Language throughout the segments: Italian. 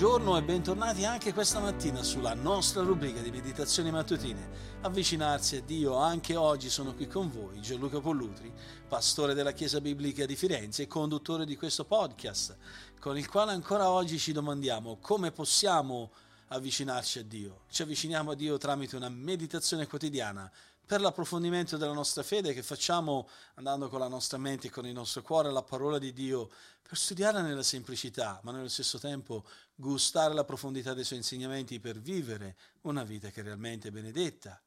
buongiorno e bentornati anche questa mattina sulla nostra rubrica di meditazioni mattutine. Avvicinarsi a Dio, anche oggi sono qui con voi, Gianluca Pollutri, pastore della Chiesa Biblica di Firenze e conduttore di questo podcast, con il quale ancora oggi ci domandiamo come possiamo avvicinarci a Dio. Ci avviciniamo a Dio tramite una meditazione quotidiana per l'approfondimento della nostra fede che facciamo andando con la nostra mente e con il nostro cuore alla parola di Dio, per studiarla nella semplicità, ma nello stesso tempo gustare la profondità dei suoi insegnamenti per vivere una vita che è realmente benedetta.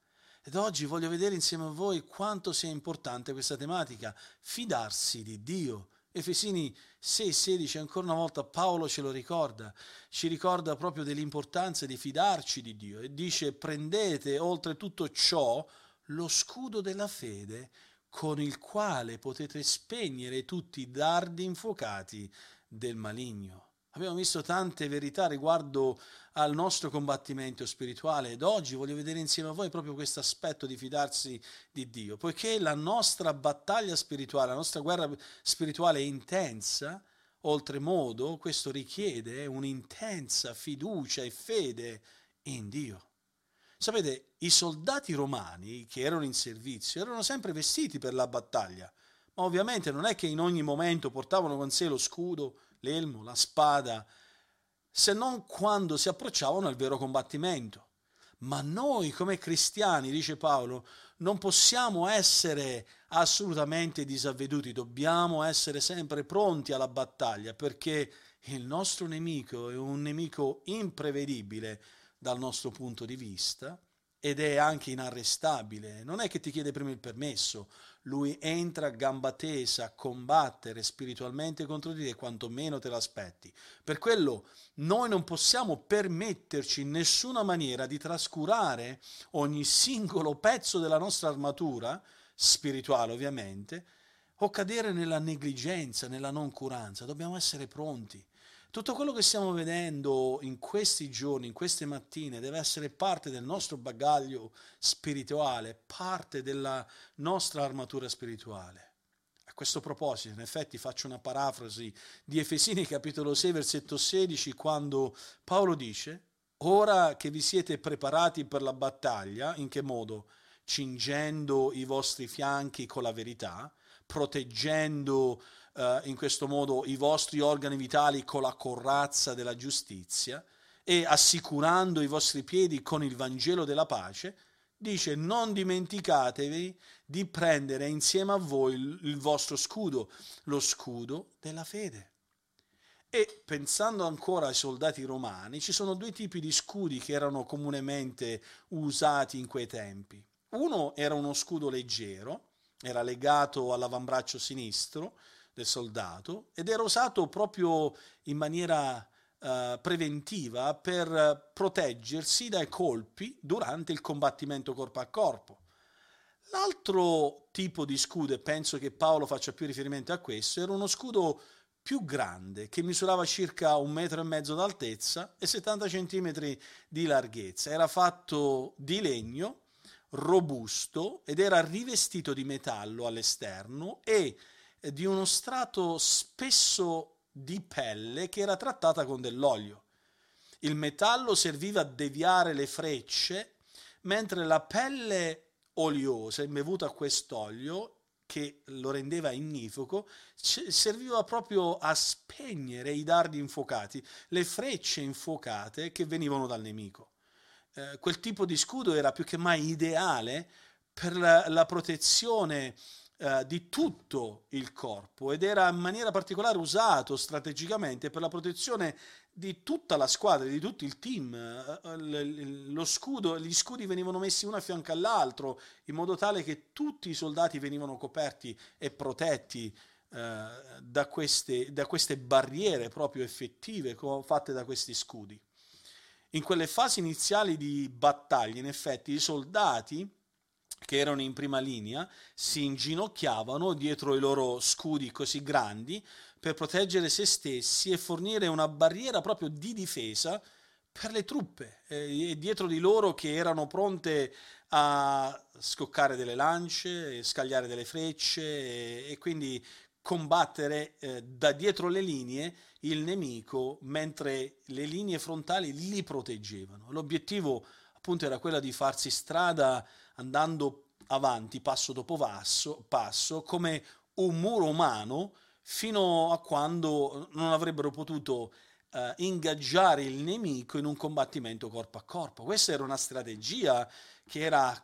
Ed oggi voglio vedere insieme a voi quanto sia importante questa tematica, fidarsi di Dio. Efesini 6:16, ancora una volta Paolo ce lo ricorda, ci ricorda proprio dell'importanza di fidarci di Dio e dice prendete oltre tutto ciò lo scudo della fede con il quale potete spegnere tutti i dardi infuocati del maligno. Abbiamo visto tante verità riguardo al nostro combattimento spirituale ed oggi voglio vedere insieme a voi proprio questo aspetto di fidarsi di Dio, poiché la nostra battaglia spirituale, la nostra guerra spirituale è intensa, oltremodo questo richiede un'intensa fiducia e fede in Dio. Sapete, i soldati romani che erano in servizio erano sempre vestiti per la battaglia, ma ovviamente non è che in ogni momento portavano con sé lo scudo, l'elmo, la spada, se non quando si approcciavano al vero combattimento. Ma noi come cristiani, dice Paolo, non possiamo essere assolutamente disavveduti, dobbiamo essere sempre pronti alla battaglia perché il nostro nemico è un nemico imprevedibile dal nostro punto di vista ed è anche inarrestabile. Non è che ti chiede prima il permesso, lui entra a gamba tesa a combattere spiritualmente contro di te quanto meno te l'aspetti. Per quello noi non possiamo permetterci in nessuna maniera di trascurare ogni singolo pezzo della nostra armatura, spirituale ovviamente, o cadere nella negligenza, nella noncuranza. Dobbiamo essere pronti. Tutto quello che stiamo vedendo in questi giorni, in queste mattine, deve essere parte del nostro bagaglio spirituale, parte della nostra armatura spirituale. A questo proposito, in effetti, faccio una parafrasi di Efesini capitolo 6, versetto 16, quando Paolo dice, ora che vi siete preparati per la battaglia, in che modo? Cingendo i vostri fianchi con la verità, proteggendo eh, in questo modo i vostri organi vitali con la corazza della giustizia e assicurando i vostri piedi con il Vangelo della pace, dice non dimenticatevi di prendere insieme a voi il, il vostro scudo, lo scudo della fede. E pensando ancora ai soldati romani, ci sono due tipi di scudi che erano comunemente usati in quei tempi. Uno era uno scudo leggero, era legato all'avambraccio sinistro del soldato ed era usato proprio in maniera uh, preventiva per proteggersi dai colpi durante il combattimento corpo a corpo. L'altro tipo di scudo, e penso che Paolo faccia più riferimento a questo, era uno scudo più grande che misurava circa un metro e mezzo d'altezza e 70 centimetri di larghezza. Era fatto di legno, robusto ed era rivestito di metallo all'esterno e di uno strato spesso di pelle che era trattata con dell'olio. Il metallo serviva a deviare le frecce, mentre la pelle oliosa imbevuta a quest'olio, che lo rendeva ignifugo, serviva proprio a spegnere i dardi infuocati, le frecce infuocate che venivano dal nemico. Eh, quel tipo di scudo era più che mai ideale per la, la protezione eh, di tutto il corpo ed era in maniera particolare usato strategicamente per la protezione di tutta la squadra, di tutto il team. Eh, lo scudo, gli scudi venivano messi uno a fianco all'altro in modo tale che tutti i soldati venivano coperti e protetti eh, da, queste, da queste barriere proprio effettive fatte da questi scudi. In quelle fasi iniziali di battaglia, in effetti, i soldati che erano in prima linea si inginocchiavano dietro i loro scudi così grandi per proteggere se stessi e fornire una barriera proprio di difesa per le truppe eh, e dietro di loro che erano pronte a scoccare delle lance, scagliare delle frecce e, quindi combattere eh, da dietro le linee il nemico mentre le linee frontali li proteggevano. L'obiettivo appunto era quello di farsi strada andando avanti passo dopo passo, passo come un muro umano fino a quando non avrebbero potuto eh, ingaggiare il nemico in un combattimento corpo a corpo. Questa era una strategia che era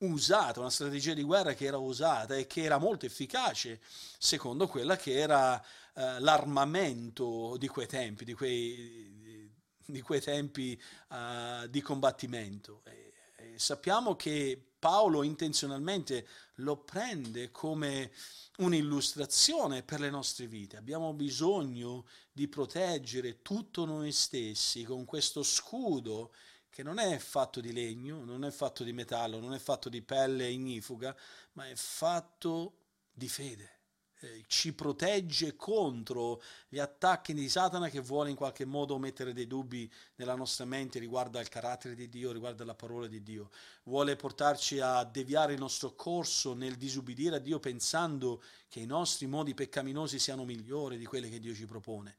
usata, una strategia di guerra che era usata e che era molto efficace secondo quella che era eh, l'armamento di quei tempi, di quei, di quei tempi uh, di combattimento. E, e sappiamo che Paolo intenzionalmente lo prende come un'illustrazione per le nostre vite. Abbiamo bisogno di proteggere tutto noi stessi con questo scudo che non è fatto di legno, non è fatto di metallo, non è fatto di pelle ignifuga, ma è fatto di fede. Eh, ci protegge contro gli attacchi di Satana che vuole in qualche modo mettere dei dubbi nella nostra mente riguardo al carattere di Dio, riguardo alla parola di Dio. Vuole portarci a deviare il nostro corso nel disubbidire a Dio pensando che i nostri modi peccaminosi siano migliori di quelli che Dio ci propone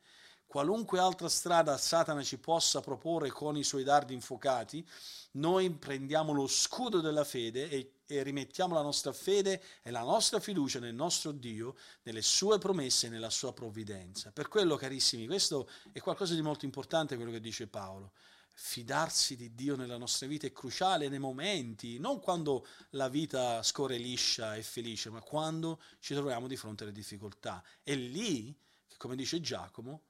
qualunque altra strada Satana ci possa proporre con i suoi dardi infuocati, noi prendiamo lo scudo della fede e, e, rimettiamo la nostra fede e la nostra fiducia nel nostro Dio, nelle sue promesse e nella sua provvidenza. Per quello, carissimi, questo è qualcosa di molto importante quello che dice Paolo. Fidarsi di Dio nella nostra vita è cruciale nei momenti, non quando la vita scorre liscia e felice, ma quando ci troviamo di fronte alle difficoltà. È lì che, come dice Giacomo,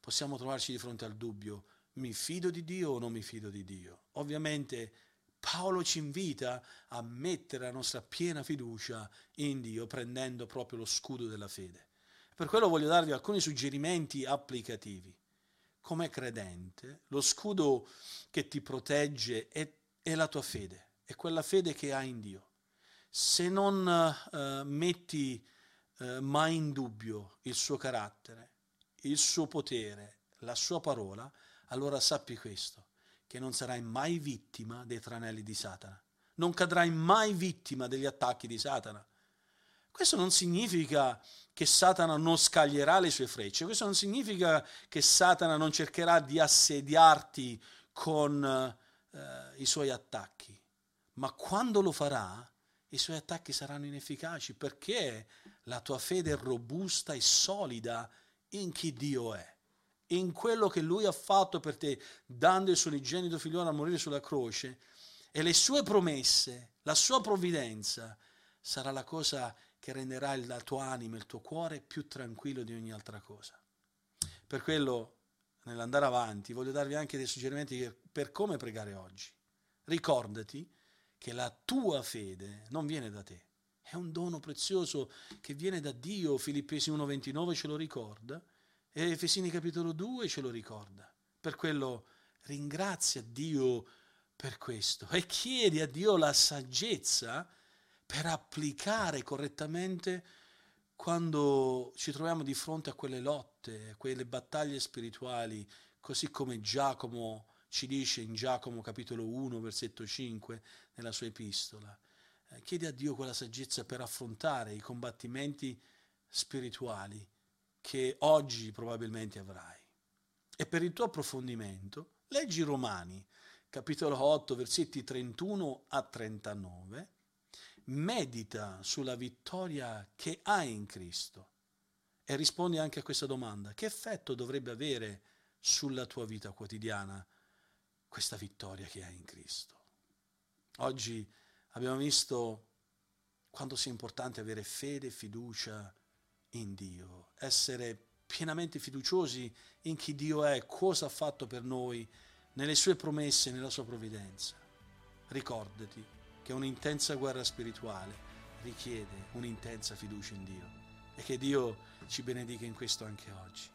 possiamo trovarci di fronte al dubbio, mi fido di Dio o non mi fido di Dio? Ovviamente Paolo ci invita a mettere la nostra piena fiducia in Dio prendendo proprio lo scudo della fede. Per quello voglio darvi alcuni suggerimenti applicativi. Come credente, lo scudo che ti protegge è, è la tua fede, è quella fede che hai in Dio. Se non uh, metti uh, mai in dubbio il suo carattere, il suo potere, la sua parola, allora sappi questo, che non sarai mai vittima dei tranelli di Satana, non cadrai mai vittima degli attacchi di Satana. Questo non significa che Satana non scaglierà le sue frecce, questo non significa che Satana non cercherà di assediarti con eh, i suoi attacchi, ma quando lo farà, i suoi attacchi saranno inefficaci perché la tua fede è robusta e solida in chi Dio è, in quello che Lui ha fatto per te, dando il suo unigenito figliolo a morire sulla croce, e le sue promesse, la sua provvidenza, sarà la cosa che renderà la tua anima, il tuo cuore più tranquillo di ogni altra cosa. Per quello, nell'andare avanti, voglio darvi anche dei suggerimenti per come pregare oggi. Ricordati che la tua fede non viene da te, è un dono prezioso che viene da Dio, Filippesi 1.29 ce lo ricorda e Efesini capitolo 2 ce lo ricorda. Per quello ringrazia Dio per questo e chiedi a Dio la saggezza per applicare correttamente quando ci troviamo di fronte a quelle lotte, a quelle battaglie spirituali, così come Giacomo ci dice in Giacomo capitolo 1 versetto 5 nella sua epistola. Eh, chiedi a Dio quella saggezza per affrontare i combattimenti spirituali che oggi probabilmente avrai. E per il tuo approfondimento, leggi Romani, capitolo 8, versetti 31 a 39, medita sulla vittoria che hai in Cristo e rispondi anche a questa domanda, che effetto dovrebbe avere sulla tua vita quotidiana questa vittoria che hai in Cristo? Oggi Abbiamo visto quanto sia importante avere fede fiducia in Dio, essere pienamente fiduciosi in chi Dio è, cosa ha fatto per noi, nelle sue promesse, nella sua provvidenza. Ricordati che un'intensa guerra spirituale richiede un'intensa fiducia in Dio e che Dio ci benedica in questo anche oggi.